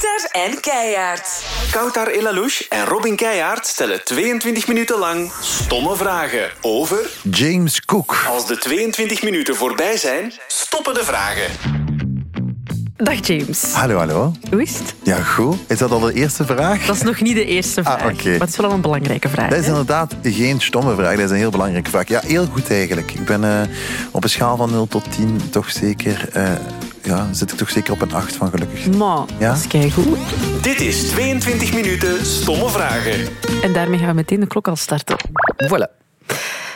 Kouter en Keijaard. Koutar Elalouche en Robin Keijaard stellen 22 minuten lang stomme vragen over... James Cook. Als de 22 minuten voorbij zijn, stoppen de vragen. Dag James. Hallo, hallo. Hoe is het? Ja, goed. Is dat al de eerste vraag? Dat is nog niet de eerste vraag. Ah, oké. Maar het is wel een belangrijke vraag. Dat is hè? inderdaad geen stomme vraag. Dat is een heel belangrijke vraag. Ja, heel goed eigenlijk. Ik ben eh, op een schaal van 0 tot 10 toch zeker... eh, ja, zit ik toch zeker op een 8 van gelukkig. Maar, Ja? dat is keigoed. Dit is 22 minuten stomme vragen. En daarmee gaan we meteen de klok al starten. Voilà.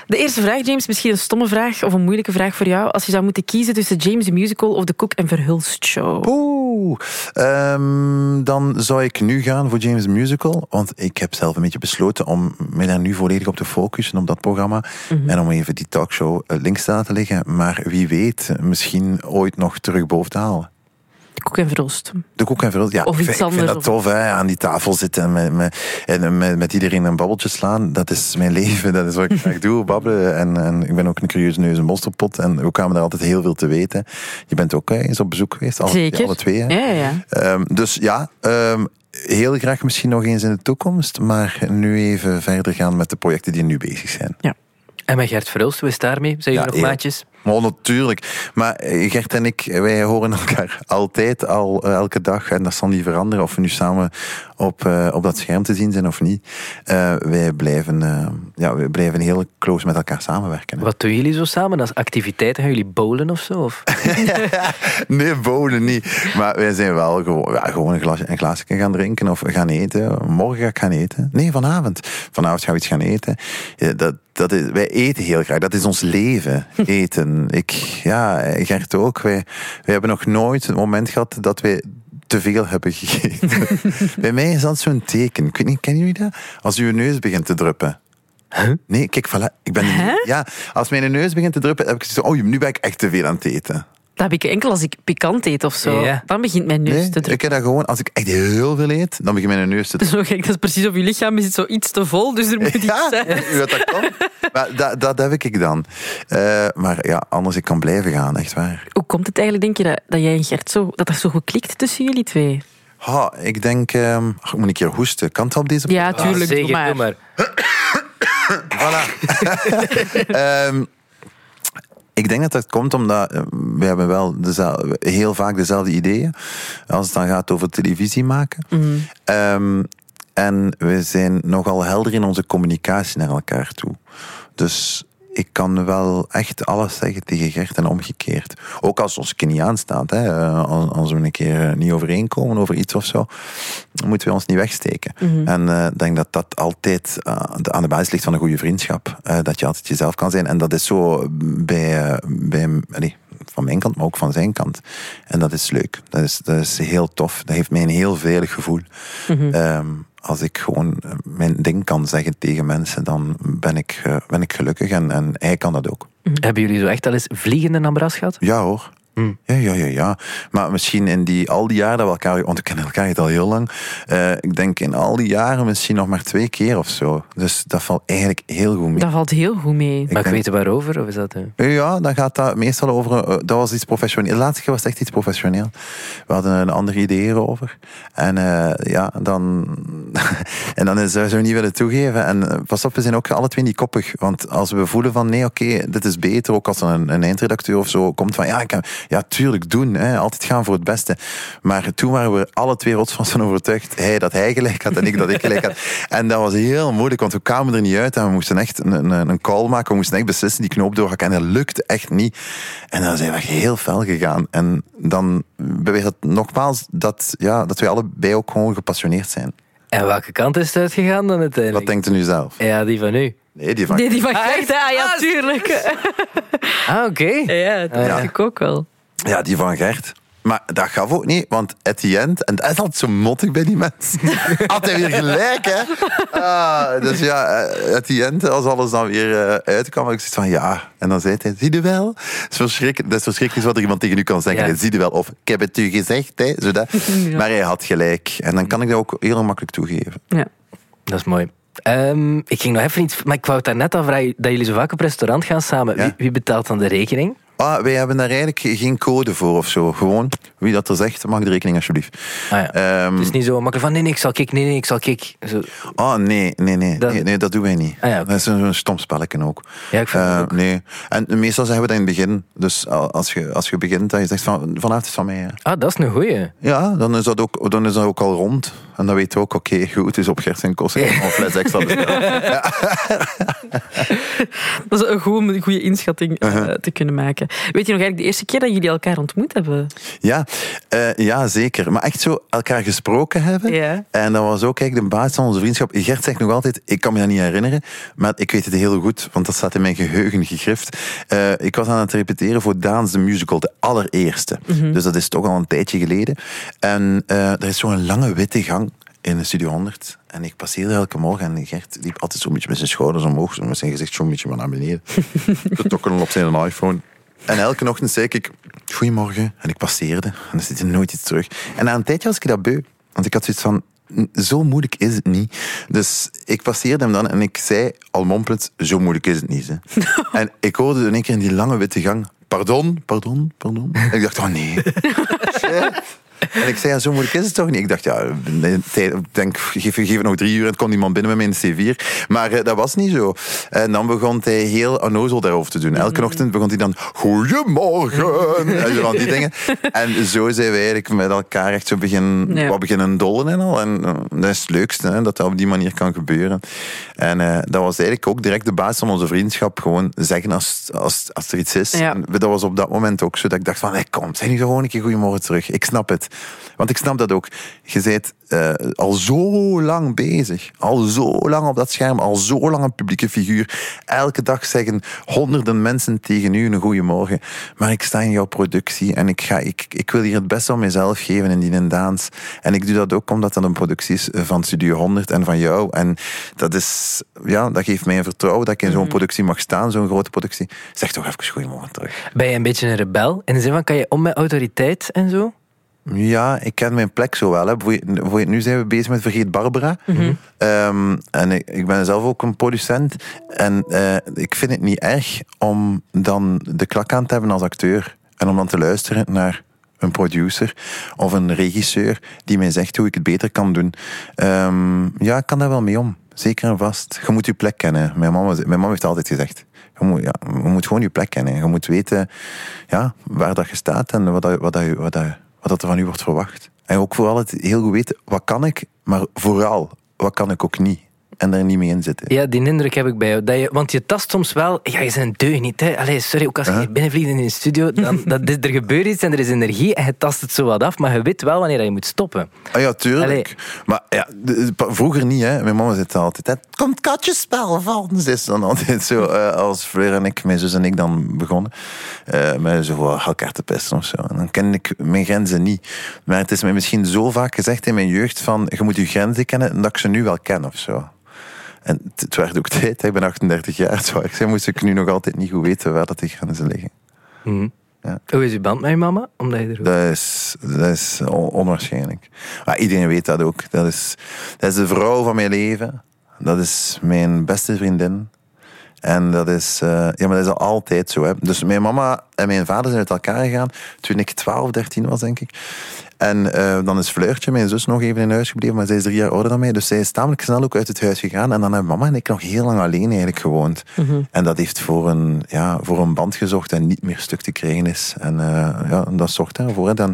De eerste vraag, James, misschien een stomme vraag of een moeilijke vraag voor jou. Als je zou moeten kiezen tussen James the Musical of de Cook en Verhulst Show. Oeh, ehm, dan zou ik nu gaan voor James Musical. Want ik heb zelf een beetje besloten om me daar nu volledig op te focussen, op dat programma. En om even die talkshow eh, links te laten liggen. Maar wie weet, misschien ooit nog terug boven te halen. De Cook en Verhulst. De koek en verhulst. Ja, Of ik iets vind, ik vind anders, dat tof, hè. Aan die tafel zitten en met, met, en met, met iedereen een babbeltje slaan. Dat is mijn leven. Dat is wat ik graag doe, babbelen. En, en ik ben ook een curieuze neus en monsterpot. En we kwamen daar altijd heel veel te weten. Je bent ook hè, eens op bezoek geweest. Alle, Zeker. Alle twee, hè. Ja, ja, ja. Ehm, dus ja, ehm, heel graag misschien nog eens in de toekomst. Maar nu even verder gaan met de projecten die nu bezig zijn. En met Gert Verhulst, hoe is het daarmee? Zijn jullie Ja, nog heel- maatjes? Maar natuurlijk. Maar eh, Gert en ik, wij horen elkaar altijd al eh, elke dag. En dat zal niet veranderen of we nu samen op, eh, op dat scherm te zien zijn of niet. Wij, blijven, ja, wij blijven heel close met elkaar samenwerken. hè. Wat doen jullie zo samen als activiteiten? Gaan jullie bowlen of zo? Of? Nee, bonen niet. Maar wij zijn wel gewoon, ja, gewoon een, glasje, een glaasje gaan drinken of gaan eten. Morgen ga ik gaan eten. Nee, vanavond. Vanavond gaan we iets gaan eten. Ja, dat, dat is, wij eten heel graag. Dat is ons leven. Eten. Ik, ja, Gert ook. Wij, wij hebben nog nooit een moment gehad dat wij te veel hebben gegeten. Bij mij is dat zo'n teken. Ik weet niet, kennen jullie dat? Als uw neus begint te druppen. Nee, kijk, voilà. Ik ben ja, als mijn neus begint te druppen, heb ik zo, oh, nu ben ik echt te veel aan het eten. Dat heb ik enkel als ik pikant eet of zo. Ja. Dan begint mijn neus Nee, te drukken. ik heb dat gewoon, als ik echt heel veel eet, dan begint mijn neus te Zo gek, dat is precies of je lichaam is zo iets te vol, dus er moet iets Ja, zijn. dat kan. Maar dat, dat heb ik dan. Eh, maar ja, anders ik kan blijven gaan, echt waar. Hoe komt het eigenlijk, denk je, dat, dat jij en Gert zo, dat dat zo goed klikt tussen jullie twee? Ha, ik denk, ehm, ach, ik moet een keer hoesten. Kan het op deze Ja, Ah, tuurlijk. doe zeker, maar. doe maar. Voilà. Ehm, ik denk dat dat komt omdat eh, we hebben wel dezel- heel vaak dezelfde ideeën als het dan gaat over televisie maken. Ehm, en we zijn nogal helder in onze communicatie naar elkaar toe. Dus ik kan wel echt alles zeggen tegen Gert en omgekeerd. Ook als ons keer niet aanstaat. Hè. Eh, Als als we een keer eh, niet overeenkomen over iets of zo, dan moeten we ons niet wegsteken. En eh, ik denk dat dat altijd aan de basis ligt van een goede vriendschap. Dat je altijd jezelf kan zijn. En dat is zo bij, bij van mijn kant, maar ook van zijn kant. En dat is leuk. Dat is, dat is heel tof. Dat heeft mij een heel veilig gevoel. Ehm, als ik gewoon eh, mijn ding kan zeggen tegen mensen, dan ben ik, eh, ben ik gelukkig. En, en hij kan dat ook. Hebben jullie zo echt al eens vliegende nambras gehad? Ja hoor. Ja, ja, ja, ja. Maar misschien in die, al die jaren dat we elkaar, want we kennen elkaar al heel lang. eh, ik denk in al die jaren misschien nog maar twee keer of zo. Dus dat valt eigenlijk heel goed mee. Dat valt heel goed mee. Mag ik denk- weten waarover? Of is dat, eh? Ja, dan gaat dat meestal over. eh, dat was iets professioneel. De laatste keer was het echt iets professioneel. We hadden een ander idee erover. En eh, ja, dan. en dan zouden we niet willen toegeven. En eh, pas op, we zijn ook alle twee niet koppig. Want als we voelen van nee, oké, dit is beter. Ook als er een, een eindredacteur of zo komt van ja, ik heb, ja tuurlijk doen. Hè, altijd gaan voor het beste. Maar toen waren we alle twee rotsvast van overtuigd. Hij dat hij gelijk had en ik dat ik gelijk had. En dat was heel moeilijk, want we kwamen er niet uit. En we moesten echt een, een, een call maken. We moesten echt beslissen, die knoop doorhakken. En dat lukte echt niet. En dan zijn we echt heel fel gegaan. En dan beweert het nogmaals dat, ja, dat wij allebei ook gewoon gepassioneerd zijn. En welke kant is het uitgegaan dan Wat uiteindelijk? denkt u nu zelf? Ja, die van u. Nee, die van... Nee, die van Gert, hè? Ah, ja, tuurlijk. Ah, oké. Ja, dat ja. ik ook wel. Ja, die van Gert. Maar dat gaf ook niet, want at the end, en dat is altijd zo mottig bij die mensen, had hij weer gelijk, hè? Ah, dus ja, at the end, als alles dan weer eh, uitkwam, ik zoiets van ja. En dan zei hij, zie je wel? Dat is verschrikkelijk, dat is verschrikkelijk wat er iemand tegen u kan zeggen. Ja. Zie je wel? Of, ik heb het u gezegd, hè? Zodat. Maar hij had gelijk. En dan kan ik dat ook heel makkelijk toegeven. Ja. Dat is mooi. Ehm, ik ging nog even iets... Maar ik wou het daarnet al vragen, dat jullie zo vaak op restaurant gaan samen. Ja. Wie, wie betaalt dan de rekening? Ah, wij hebben daar eigenlijk geen code voor of zo. Gewoon, wie dat er zegt, mag de rekening alsjeblieft. Ah, ja. Ehm, het is niet zo makkelijk van nee, nee, ik zal kik, nee, nee, ik zal kik. Zo. Ah, nee, nee, nee. Dat- Nee, nee, dat doen wij niet. Ah, ja. Dat is zo'n stom spelletje ook. Ja, ik vind het Eh, ook. Nee. En meestal zeggen we dat in het begin. Dus al- als je, als je begint, dat je zegt van, vanavond is het van mij. hè. Ah, dat is een goeie. Ja, dan is, dat ook, dan is dat ook al rond. En dan weten we ook, oké, goed, dus op Gert en Kost een fles extra bestellen. Dat is een goede, goede inschatting eh, Uh-huh. te kunnen maken. Weet je nog eigenlijk de eerste keer dat jullie elkaar ontmoet hebben? Ja, eh, ja, zeker. Maar echt zo elkaar gesproken hebben. Ja. En dat was ook eigenlijk de basis van onze vriendschap. Gert zegt nog altijd, ik kan me dat niet herinneren, maar ik weet het heel goed, want dat staat in mijn geheugen gegrift. Eh, ik was aan het repeteren voor Daans de Musical, de allereerste. Dus dat is toch al een tijdje geleden. En er is zo'n lange witte gang in de Studio 100. En ik passeerde elke morgen en Gert liep altijd zo'n beetje met zijn schouders omhoog, zo met zijn gezicht zo'n beetje maar naar beneden. Te tokkelen op zijn iPhone. En elke ochtend zei ik, goedemorgen. En ik passeerde. En dan zit er nooit iets terug. En na een tijdje was ik dat beu. Want ik had zoiets van, "N- zo moeilijk is het niet. Dus ik passeerde hem dan en ik zei, al mompelend, zo moeilijk is het niet. Hè. en ik hoorde in één keer in die lange witte gang, pardon, pardon, pardon. En ik dacht, oh nee. En ik zei, ja, zo moeilijk is het toch niet? Ik dacht, ja, denk, geef, geef het nog drie uur en het komt iemand binnen met mij in de C4. Maar eh, dat was niet zo. En dan begon hij heel onnozel daarover te doen. Elke ochtend begon hij dan, goedemorgen, en zo van die dingen. En zo zijn wij eigenlijk met elkaar echt zo begin, Ja. wat beginnen dollen en al. En eh, dat is het leukste, hè, dat dat op die manier kan gebeuren. En eh, dat was eigenlijk ook direct de basis van onze vriendschap. Gewoon zeggen als, als, als er iets is. Ja. En dat was op dat moment ook zo dat ik dacht van, hey, kom, zeg nu gewoon een keer goedemorgen terug. Ik snap het. Want ik snap dat ook. Je bent eh, al zo lang bezig. Al zo lang op dat scherm. Al zo lang een publieke figuur. Elke dag zeggen honderden mensen tegen u een goedemorgen. Maar ik sta in jouw productie en ik, ga, ik, ik wil hier het beste van mezelf geven in die in dans. En ik doe dat ook omdat dat een productie is van Studio 100 en van jou. En dat, is, ja, dat geeft mij een vertrouwen dat ik in zo'n productie mag staan, zo'n grote productie. Zeg toch even goedemorgen terug. Ben je een beetje een rebel? In de zin van, kan je om met autoriteit en zo? Ja, ik ken mijn plek zo wel. Hè. Voor je- voor je- Nu zijn we bezig met Vergeet Barbara. Ehm, en ik, ik ben zelf ook een producent. En eh, ik vind het niet erg om dan de klak aan te hebben als acteur. En om dan te luisteren naar een producer of een regisseur die mij zegt hoe ik het beter kan doen. Ehm, ja, ik kan daar wel mee om. Zeker en vast. Je moet je plek kennen. Mijn mama, mijn mama heeft altijd gezegd. Je moet, ja, je moet gewoon je plek kennen. Je moet weten ja, waar dat je staat en wat, dat, wat, dat, wat, dat, wat er van u wordt verwacht. En ook vooral het heel goed weten, wat kan ik, maar vooral, wat kan ik ook niet. En daar niet mee in zitten. Ja, die indruk heb ik bij jou. Dat je, want je tast soms wel... Ja, je bent een niet, hè. Allee, sorry, ook als je binnenvliegt in een studio, dan, dat, er gebeurt iets en er is energie en je tast het zo wat af, maar je weet wel wanneer je moet stoppen. Ah ja, tuurlijk. Allee. Maar ja, vroeger niet, hè. Mijn mama zit altijd, het komt katjespel van. Ze is dan altijd zo, eh, als Fleur en ik, mijn zus en ik dan begonnen, eh, met zo voor elkaar te pesten of zo. En dan ken ik mijn grenzen niet. Maar het is mij misschien zo vaak gezegd in mijn jeugd van, je moet je grenzen kennen, dat ik ze nu wel ken of zo. En het, het werd ook tijd, ik ben 38 jaar, zo. Ik moest ik nu nog altijd niet goed weten waar dat die grenzen liggen. Mhm. Ja. Hoe is je band met je mama? Omdat je er... Dat is, dat is on- onwaarschijnlijk. Maar iedereen weet dat ook. Dat is, dat is de vrouw van mijn leven. Dat is mijn beste vriendin. En dat is, eh, ja, maar dat is al altijd zo. Hè. Dus mijn mama en mijn vader zijn uit elkaar gegaan toen ik 12, 13 was, denk ik. En eh, dan is Fleurtje, mijn zus, nog even in huis gebleven, maar zij is drie jaar ouder dan mij. Dus zij is tamelijk snel ook uit het huis gegaan. En dan hebben mama en ik nog heel lang alleen eigenlijk gewoond. En dat heeft voor een, ja, voor een band gezocht en niet meer stuk te krijgen is. En eh, ja, dat zorgt daarvoor. Dan,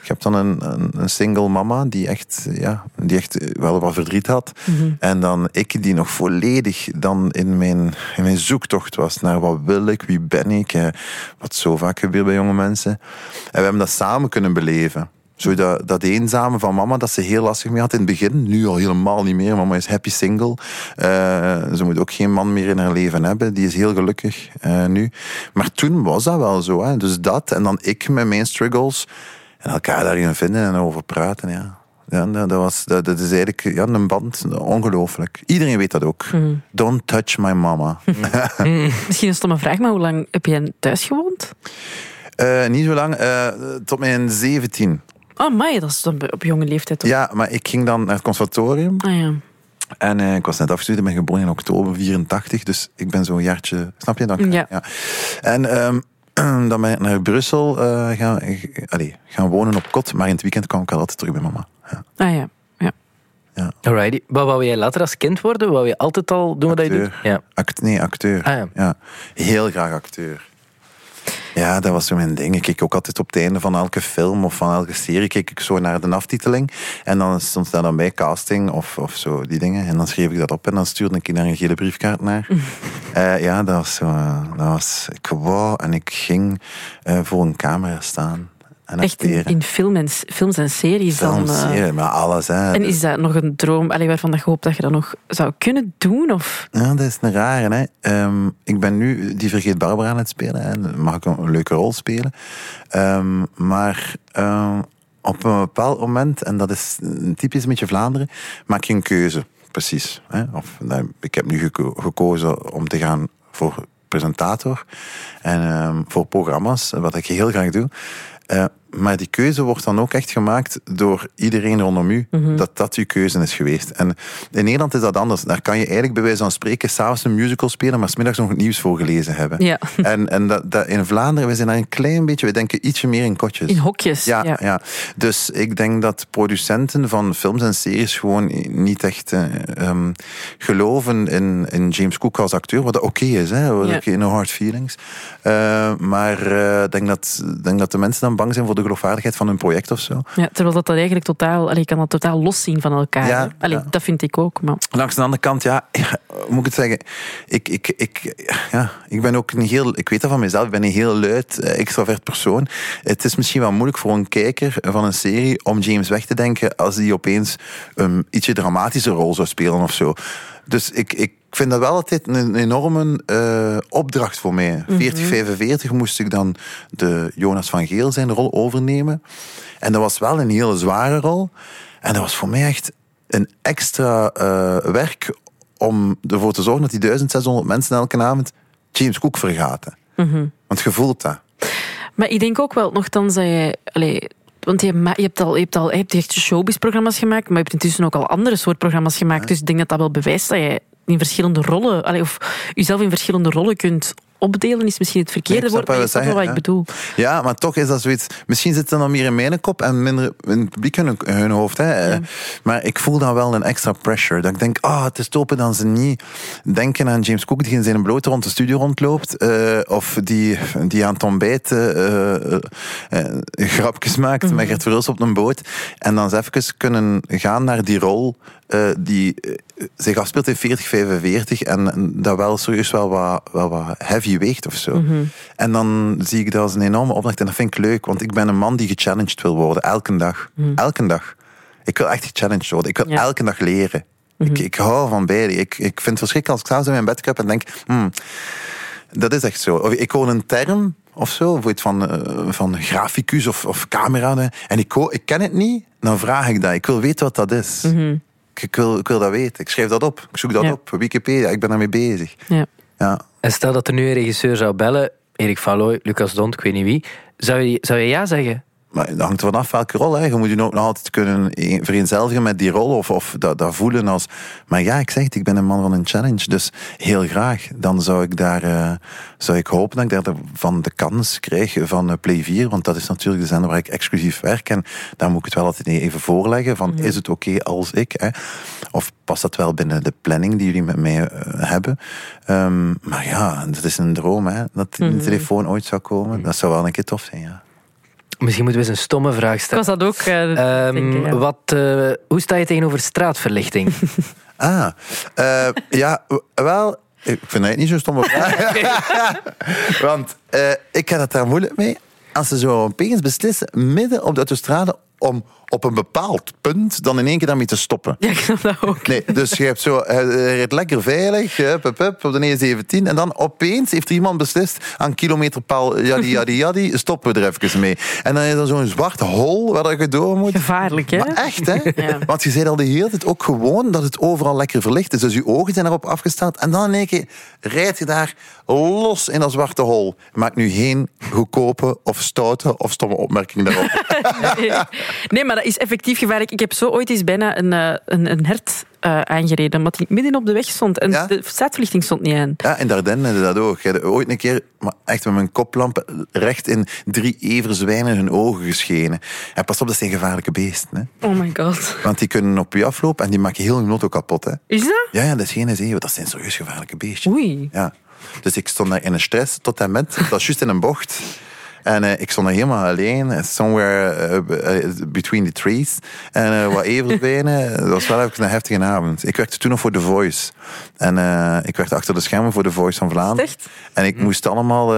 je hebt dan een, een, een single mama die echt, ja, die echt wel wat verdriet had. En dan ik die nog volledig dan in mijn, in mijn zoektocht was naar wat wil ik, wie ben ik. eh, Wat zo vaak gebeurt bij jonge mensen. En we hebben dat samen kunnen beleven. Zo dat, dat eenzame van mama, dat ze heel lastig mee had in het begin. Nu al helemaal niet meer. Mama is happy single. Eh, ze moet ook geen man meer in haar leven hebben. Die is heel gelukkig eh, nu. Maar toen was dat wel zo. Hè. Dus dat en dan ik met mijn struggles. En elkaar daarin vinden en over praten. Ja. Ja, dat, dat was, dat, dat is eigenlijk ja, een band, ongelooflijk. Iedereen weet dat ook. Don't touch my mama. Misschien een stomme vraag, maar hoe lang heb jij thuis gewoond? Eh, niet zo lang, eh, tot mijn 17. Oh, my, dat is dan op jonge leeftijd toch? Ja, maar ik ging dan naar het conservatorium. Ah ja. En eh, ik was net afgestudeerd, ik ben geboren in oktober 84, dus ik ben zo'n jaartje, snap je dat? Ja. En ehm, dan ben ik naar Brussel eh, gaan, allee, gaan wonen op kot. Maar in het weekend kwam ik al altijd terug bij mama. Ja. Ah ja. ja. Alrighty. Wat wou jij later als kind worden? Wou je altijd al doen wat je doet? Acteur. Ja. Act, nee, acteur. Ah, ja. ja. Heel graag acteur. Ja, dat was zo mijn ding. Ik keek ook altijd op het einde van elke film of van elke serie keek ik zo naar de aftiteling. En dan stond daar dan bij casting of, of zo, die dingen. En dan schreef ik dat op en dan stuurde ik daar een gele briefkaart naar. Eh, ja, dat was zo. Dat was, ik wou en ik ging eh, voor een camera staan. En Echt in, acteren. in film en, films en series dan. Films, eh. ja, maar alles. Hè. En is dat nog een droom allee, waarvan dat je hoopt dat je dat nog zou kunnen doen? Of? Ja, dat is een rare. Hè. Ehm, ik ben nu die Vergeet Barbara aan het spelen. Hè. Dan mag ik een leuke rol spelen. Ehm, maar ehm, op een bepaald moment, en dat is een typisch een beetje Vlaanderen, maak je een keuze. Precies. Hè. Of, nou, ik heb nu geko- gekozen om te gaan voor presentator en voor programma's, wat ik heel graag doe. Eh, maar die keuze wordt dan ook echt gemaakt door iedereen rondom u, dat dat uw keuze is geweest. En in Nederland is dat anders. Daar kan je eigenlijk bij wijze van spreken s'avonds een musical spelen, maar smiddags nog het nieuws voorgelezen hebben. Ja. En, en dat, dat in Vlaanderen, we zijn daar een klein beetje, we denken ietsje meer in kotjes. In hokjes. Ja, ja. dus ik denk dat producenten van films en series gewoon niet echt eh, ehm, geloven in, in James Cook als acteur, wat oké is, hè? Wat Ja. oké, no hard feelings. Eh, maar eh, ik denk, dat, ik denk dat de mensen dan bang zijn voor de geloofwaardigheid van hun project of zo. Ja, terwijl dat, dat eigenlijk totaal, allee, je kan dat totaal los zien van elkaar. Ja, hè. Allee, ja. Dat vind ik ook. Maar. Langs de andere kant, ja, hoe moet ik het zeggen? Ik, ik, ik, ja, ik ben ook een heel, ik weet dat van mezelf, ik ben een heel luid, eh, extravert persoon. Het is misschien wel moeilijk voor een kijker van een serie om James weg te denken als hij opeens een ietsje dramatische rol zou spelen of zo. Dus ik, ik vind dat wel altijd een enorme eh, opdracht voor mij. 40, 45 moest ik dan de Jonas van Geel zijn rol overnemen. En dat was wel een hele zware rol. En dat was voor mij echt een extra eh, werk om ervoor te zorgen dat die 1600 mensen elke avond James Cook vergaten. Want je voelt dat. maar ik denk ook wel nogthans dat je... Allee, want je, hebt al, je hebt al je hebt echt showbiz-programma's gemaakt, maar je hebt intussen ook al andere soort programma's gemaakt. Dus ik denk dat dat wel bewijst dat je in verschillende rollen, allee, of jezelf in verschillende rollen kunt opdelen, is misschien het verkeerde Nee, woord, maar je wat ik bedoel. Ja, maar toch is dat zoiets. Misschien zit het dan meer in mijn kop en minder in het publiek hun, hun hoofd. Hè. Maar ik voel dan wel een extra pressure. Dat ik denk, ah, het is topen dan ze niet denken aan James Cook die in zijn blote rond de studio rondloopt. eh, of die, die aan het ontbijt eh, eh, grapjes maakt met Gert Verhulst op een boot. En dan eens even kunnen gaan naar die rol die zich afspeelt in 40, 45 en, en dat wel serieus wel wat, wel wat heavy weegt of zo. En dan zie ik dat als een enorme opdracht en dat vind ik leuk, want ik ben een man die gechallenged wil worden, elke dag. Elke dag. Ik wil echt gechallenged worden. Ik wil Ja. elke dag leren. ik, ik hou van beide. Ik, ik vind het verschrikkelijk als ik s'avonds in mijn bed kruip en denk, hmm, dat is echt zo. Of ik hoor een term of zo, bijvoorbeeld van, eh, van graficus of, of camera. En ik, hoor, ik ken het niet, dan vraag ik dat. Ik wil weten wat dat is. ik, ik wil, ik wil dat weten. Ik schrijf dat op. Ik zoek dat Ja. op. Wikipedia, ik ben daarmee bezig. Ja. En stel dat er nu een regisseur zou bellen, Erik Valooy, Lucas Dont, ik weet niet wie, zou je, zou je ja zeggen? Maar dat hangt er vanaf welke rol. Hè. Je moet je ook nog altijd kunnen vereenzelvigen met die rol of, of dat, dat voelen als... Maar ja, ik zeg het, ik ben een man van een challenge, dus heel graag. Dan zou ik daar, eh, zou ik hopen dat ik daarvan de kans krijg van eh, Play 4, want dat is natuurlijk de zender waar ik exclusief werk. En daar moet ik het wel altijd even voorleggen van, is het oké als ik? Hè? Of past dat wel binnen de planning die jullie met mij eh, hebben? Ehm, maar ja, dat is een droom, hè, dat die telefoon ooit zou komen. Dat zou wel een keer tof zijn, ja. Misschien moeten we eens een stomme vraag Ik stellen. was dat ook. eh, Ehm, denken, ja. wat, eh, hoe sta je tegenover straatverlichting? Ah, eh, ja, wel, ik vind het niet zo'n stomme vraag. Want eh, ik heb het daar moeilijk mee. Als ze zo opeens beslissen, midden op de autostrade, om op een bepaald punt dan in één keer daarmee te stoppen. Ja, ik snap dat ook. Nee, dus je hebt zo, hij rijdt lekker veilig, hup, hup, hup, op de E17. En dan opeens heeft er iemand beslist, aan kilometerpaal, jadi, jadi, jadi, stoppen we er even mee. En dan is er zo'n zwart hol waar je door moet. Gevaarlijk, hè? Maar echt, hè? Ja. Want je zei al de hele tijd ook gewoon dat het overal lekker verlicht is. Dus je ogen zijn erop afgesteld. En dan in één keer rijdt je daar los in dat zwarte hol. Maak nu geen goedkope of stoute of stomme opmerking daarop. Nee, nee, maar dat is effectief gevaarlijk. Ik heb zo ooit eens bijna een, eh, een, een hert eh, aangereden, omdat hij midden op de weg stond. En Ja? de straatverlichting stond niet aan. Ja, in Dardenne hadden dat ook. Ooit een keer, maar echt met mijn koplamp, recht in drie everzwijnen hun ogen geschenen. En pas op, dat zijn gevaarlijke beesten. Hè. Oh my god. Want die kunnen op je aflopen en die maken heel je auto kapot. Hè. Is dat? Ja, ja, dat is geen zee. Dat zijn serieus gevaarlijke beestjes. Oei. Ja. Dus ik stond daar in een stress tot en met. Dat was juist in een bocht. En eh, ik stond daar helemaal alleen, somewhere eh, eh, between the trees. En wat everzwijnen. Dat was wel even een heftige avond. Ik werkte toen nog voor The Voice. En eh, ik werkte achter de schermen voor The Voice van Vlaanderen. En ik moest allemaal,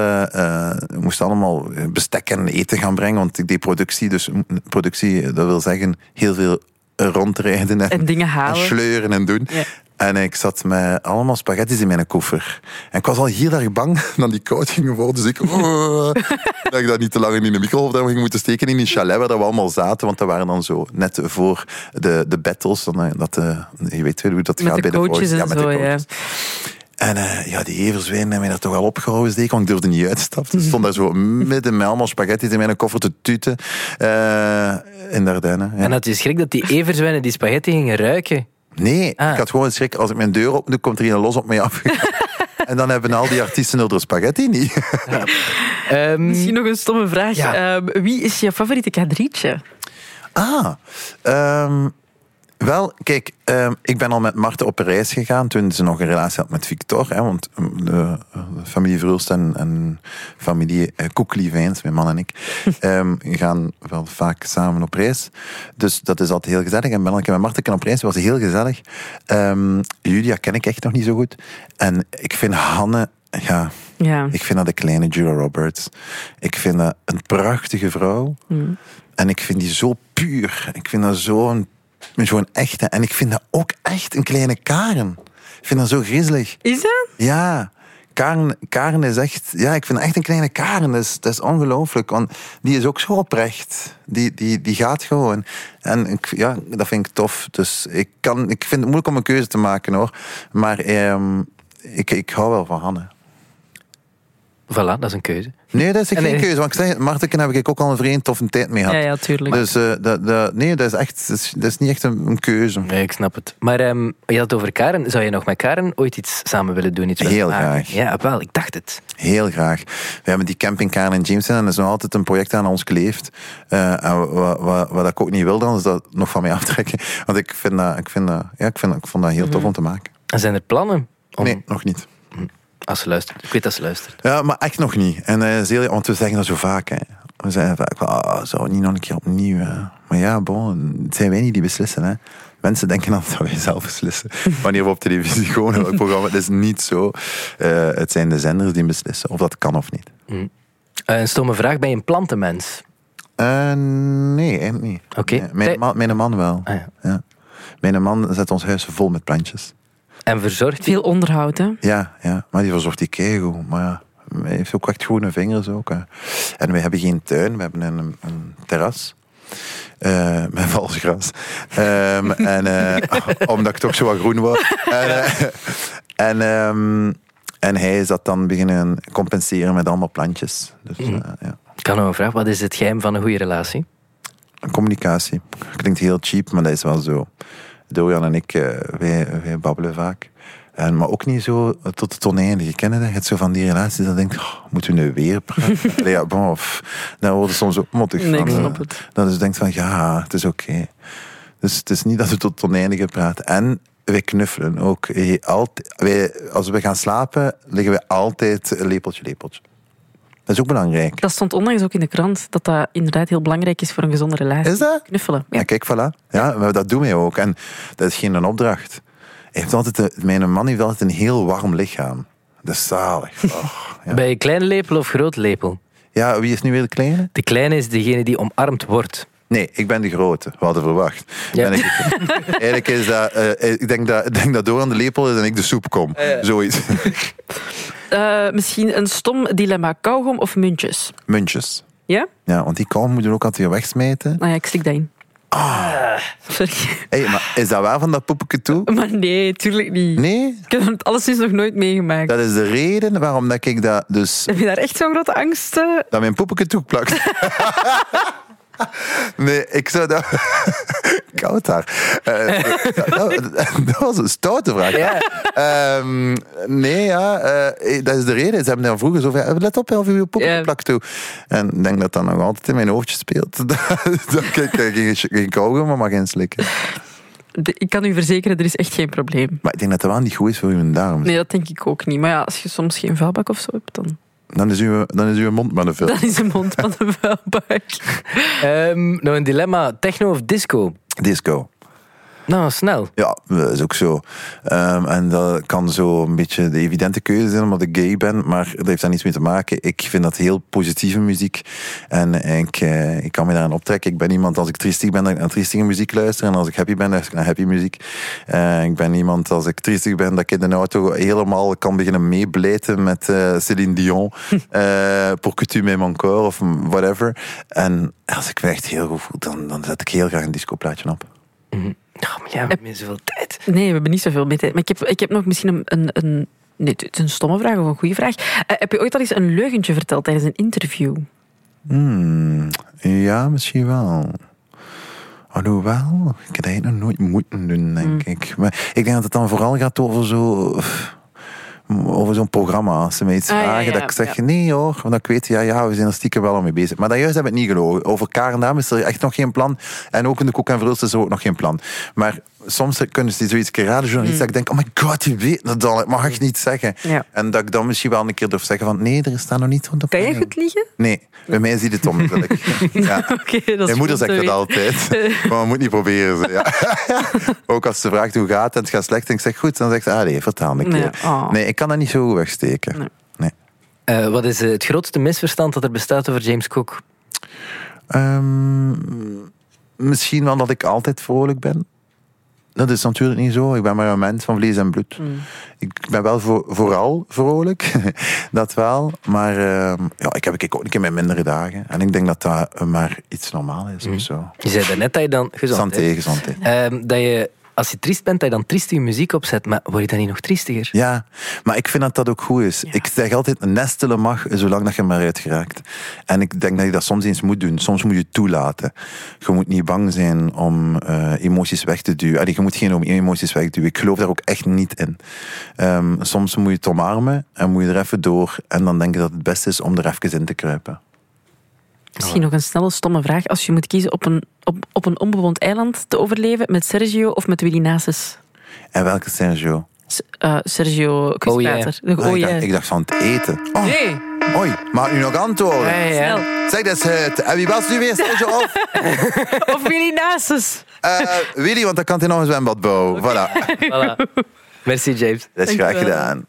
moest allemaal bestek en eten gaan brengen, want ik deed productie. Dus mm, productie, dat wil zeggen heel veel rondrijden en, En dingen halen. en sleuren en doen. Ja. En ik zat met allemaal spaghettis in mijn koffer. En ik was al heel erg bang dat die koud gingen worden. Dus ik... dat ik dat niet te lang in de microgolf ging moeten steken in die chalet waar we allemaal zaten. Want dat waren dan zo net voor de, de battles. Dan, eh, dat, eh, je weet hoe dat Met gaat de bij de coaches Ja, met de zo, ja. coaches. En eh, ja, die everzwijn hebben mij dat toch al opgehouden steken, want ik durfde niet uitstappen. Ik stond daar zo midden met allemaal spaghetti's in mijn koffer te tuten. eh, in Dardenne. Ja. En had je schrik dat die everzwijnen die spaghetti gingen ruiken? Nee, Ah. ik had gewoon schrik. Als ik mijn deur opdoe, komt er een los op mij af. en dan hebben al die artiesten er spaghetti niet. Ehm, Misschien nog een stomme vraag. Ja. Ehm, wie is je favoriete kadrietje? Ah, ehm, wel, kijk, ehm, ik ben al met Marten op reis gegaan toen ze nog een relatie had met Victor. Hè, want mm, de, familie Verhulst en, en familie uh, Koeklievijns, mijn man en ik, ehm, gaan wel vaak samen op reis. Dus dat is altijd heel gezellig. En ben al een keer met Marten op reis, was heel gezellig. Ehm, Julia ken ik echt nog niet zo goed. En ik vind Hanne, ja, Ja. ik vind dat de kleine Julia Roberts. Ik vind dat een prachtige vrouw. En ik vind die zo puur. Ik vind dat zo'n zo'n echte. En ik vind dat ook echt een kleine Karen. Ik vind dat zo griezelig. Is dat? Ja. Karen, Karen is echt... Ja, ik vind echt een kleine Karen. Dat is, dat is ongelooflijk. Want die is ook zo oprecht. Die, die, die gaat gewoon. En ik, ja, dat vind ik tof. Dus ik, kan, ik vind het moeilijk om een keuze te maken, hoor. Maar ehm, ik, ik hou wel van Hanne. Voilà, dat is een keuze. Nee, dat is En geen nee. keuze. Want ik zeg, Marteken heb ik ook al een vreemd toffe tijd mee gehad. Ja, ja, tuurlijk. Dus eh, dat, dat, nee, dat is echt dat is, dat is niet echt een, een keuze. Nee, ik snap het. Maar ehm, je had het over Karen. Zou je nog met Karen ooit iets samen willen doen? Iets Heel graag. Ja, wel, ik dacht het. Heel graag. We hebben die campingkamer in Jamestown en dat is nog altijd een project aan ons kleeft. Eh, en wat, wat, wat ik ook niet wil, dan is dat nog van mij aftrekken. Want ik vind dat, ik vind dat, ja, ik vind, ik vond dat heel tof om te maken. En zijn er plannen? Om, Nee, nog niet. Als ze luistert. Ik weet dat ze luistert. Ja, maar echt nog niet. En eh, is heel- want we zeggen dat zo vaak. Hè. We zeggen vaak, van, ah, zou niet nog een keer opnieuw. hè. Maar ja, bon, het zijn wij niet die beslissen. Hè. Mensen denken altijd dat wij zelf beslissen. Wanneer we op televisie gewoon welk programma. Het is niet zo. Eh, het zijn de zenders die beslissen of dat kan of niet. Eh, een stomme vraag. Ben je een plantenmens? Nee, eigenlijk niet. Oké. Nee, mijn, man, mijn man wel. Ah, ja. Ja. Mijn man zet ons huis vol met plantjes. En verzorgt hij? Veel onderhoud, hè? Ja, ja. maar die verzorgt die keigoed. Maar ja, hij heeft ook echt groene vingers ook. Hè. En we hebben geen tuin, we hebben een, een terras. eh, met vals gras. Ehm, en, eh, omdat ik toch zo wat groen was. En, eh, en, ehm, en hij is dat dan beginnen compenseren met allemaal plantjes. Dus eh, ja. Ik kan nog een vraag. Wat is het geheim van een goede relatie? Communicatie. Klinkt heel cheap, maar dat is wel zo. Dorian en ik, eh, wij, wij babbelen vaak. En, maar ook niet zo tot het oneindige. Kennen dat? Je hebt zo van die relaties dat denkt, oh, moeten we nu weer praten? Allee, ja, bon, of, dan wordt het soms ook mottig Nee, van. eh. Dat je denkt van, ja, het is oké. Dus het is niet dat we tot het oneindige praten. En wij knuffelen ook. Altijd, wij, als we gaan slapen, liggen we altijd lepeltje, lepeltje. Dat is ook belangrijk. Dat stond onlangs ook in de krant, dat dat inderdaad heel belangrijk is voor een gezonde relatie. Is dat? Knuffelen. Ja. Ja, kijk, voilà. Ja, maar dat doen wij ook. En dat is geen een opdracht. Hij heeft altijd een- mijn man heeft altijd een heel warm lichaam. Dat is zalig. Oh, ja. Ben je kleine lepel of groot lepel? ja, wie is nu weer de kleine? De kleine is degene die omarmd wordt. Nee, ik ben de grote. We hadden verwacht. Ja. Ben ik, eigenlijk is dat... eh, ik, denk dat, ik denk dat Door aan de lepel is en ik de soep kom. Zoiets. Eh, misschien een stom dilemma. Kauwgom of muntjes? Muntjes. Ja? Ja, want die kalm moet je ook altijd weer wegsmijten. Nou ja, ik slik dat in. Ah. Sorry. Hey, maar is dat waar van dat poepeke toe? Maar nee, tuurlijk niet. Nee? Ik heb het alleszins nog nooit meegemaakt. Dat is de reden waarom dat ik dat dus... Heb je daar echt zo'n grote angst? eh? Dat mijn poepeke toe plakt. Nee, ik zou dat... Koud daar. Eh, dat, dat was een stoute vraag. Ja. Ehm, nee, ja, eh, dat is de reden. Ze hebben daar vroeger zo van, let op, je poppen plak toe. En ik denk dat dat nog altijd in mijn hoofdje speelt. dat ik geen, geen kauwgom, maar geen slikken. De- Ik kan u verzekeren, er is echt geen probleem. Maar ik denk dat dat wel niet goed is voor uw darm. Nee, dat denk ik ook niet. Maar ja, als je soms geen vuilbak of zo hebt, dan, Dan, is uw, dan is uw mond maar een veel. dan is een mond van een vuilbak. Ehm, nog een dilemma. Techno of disco? Disco. Nou, snel. Ja, dat is ook zo. Ehm, en dat kan zo een beetje de evidente keuze zijn omdat ik gay ben, maar dat heeft daar niets mee te maken. Ik vind dat heel positieve muziek en ik, eh, ik kan me daarin optrekken. Ik ben iemand, als ik triestig ben, dat ik naar triestige muziek luister en als ik happy ben, luister ik naar happy muziek. Eh, ik ben iemand, als ik triestig ben, dat ik in de auto helemaal kan beginnen meeblijten met eh Céline Dion, eh Pour que tu m'aimes encore of whatever. En als ik me echt heel goed voel, dan, dan zet ik heel graag een discoplaatje op. Oh, maar ja, we hebben niet zoveel tijd. Nee, we hebben niet zoveel meer tijd. Maar ik heb, ik heb nog misschien een... een, een nee, het is een stomme vraag of een goede vraag. Eh, heb je ooit al eens een leugentje verteld tijdens een interview? Hmm, ja, misschien wel. Alhoewel, ik heb dat nog nooit moeten doen, denk ik. Maar ik denk dat het dan vooral gaat over zo... Over zo'n programma. Als ze mij iets Ah, vragen, ja, dat ik zeg nee hoor. Want ik weet, ja, ja, we zijn er stiekem wel al mee bezig. Maar dat juist heb ik niet gelogen. Over Karen Dam is er echt nog geen plan. En ook in de Koek en Verhulst is er ook nog geen plan. Maar soms kunnen ze zoiets keer raden, journalist, dat ik denk, oh my god, die weet dat al. Dat mag ik niet zeggen. Ja. En dat ik dan misschien wel een keer durf zeggen van, nee, er staat nog niet rond de Kan je goed liegen? Nee, bij mij ziet het onmiddellijk. ja. Oké, dat is Mijn moeder goed zegt dat altijd. Maar we moeten niet proberen. Ze. Ja. Ook als ze vraagt hoe gaat het en het gaat slecht en ik zeg goed, dan zegt ze, ah nee, vertel me een Nee, keer. oh. Nee, ik kan dat niet zo goed wegsteken. Nee. Nee. Eh, wat is eh, het grootste misverstand dat er bestaat over James Cook? Ehm, misschien wel dat ik altijd vrolijk ben. Dat is natuurlijk niet zo. Ik ben maar een mens van vlees en bloed. Mm. Ik ben wel voor, vooral vrolijk, dat wel. Maar ehm, ja, ik heb ik ook een keer mijn mindere dagen. En ik denk dat dat maar iets normaal is of zo. Je zei daarnet dat je dan... Gezond, Santé, gezondheid. Ehm, dat je, als je triest bent, dat je dan triestige muziek opzet. Maar word je dan niet nog triestiger? Ja, maar ik vind dat dat ook goed is. Ik zeg altijd, nestelen mag, zolang dat je er maar uit geraakt. En ik denk dat je dat soms eens moet doen. Soms moet je het toelaten. Je moet niet bang zijn om eh, emoties weg te duwen. Allee, je moet geen emoties wegduwen. Ik geloof daar ook echt niet in. Ehm, soms moet je het omarmen en moet je er even door. En dan denk ik dat het beste is om er even in te kruipen. Misschien nog een snelle, stomme vraag. Als je moet kiezen op een, op, op een onbewoond eiland te overleven met Sergio of met Willy Nasus? En welke Sergio? S- eh, Sergio Quizprater. Ah, Oh, ik, ja. dacht, ik dacht van het eten. Oh, Nee, Oei, mag u nog antwoorden? Ja, ja. snel. Zeg, dat is het. En wie was nu weer Sergio of Of Willy Nasus. eh, Willy? Want dan kan hij nog een zwembad bouwen. Voilà. Voilà. Merci, James. Dat is graag gedaan.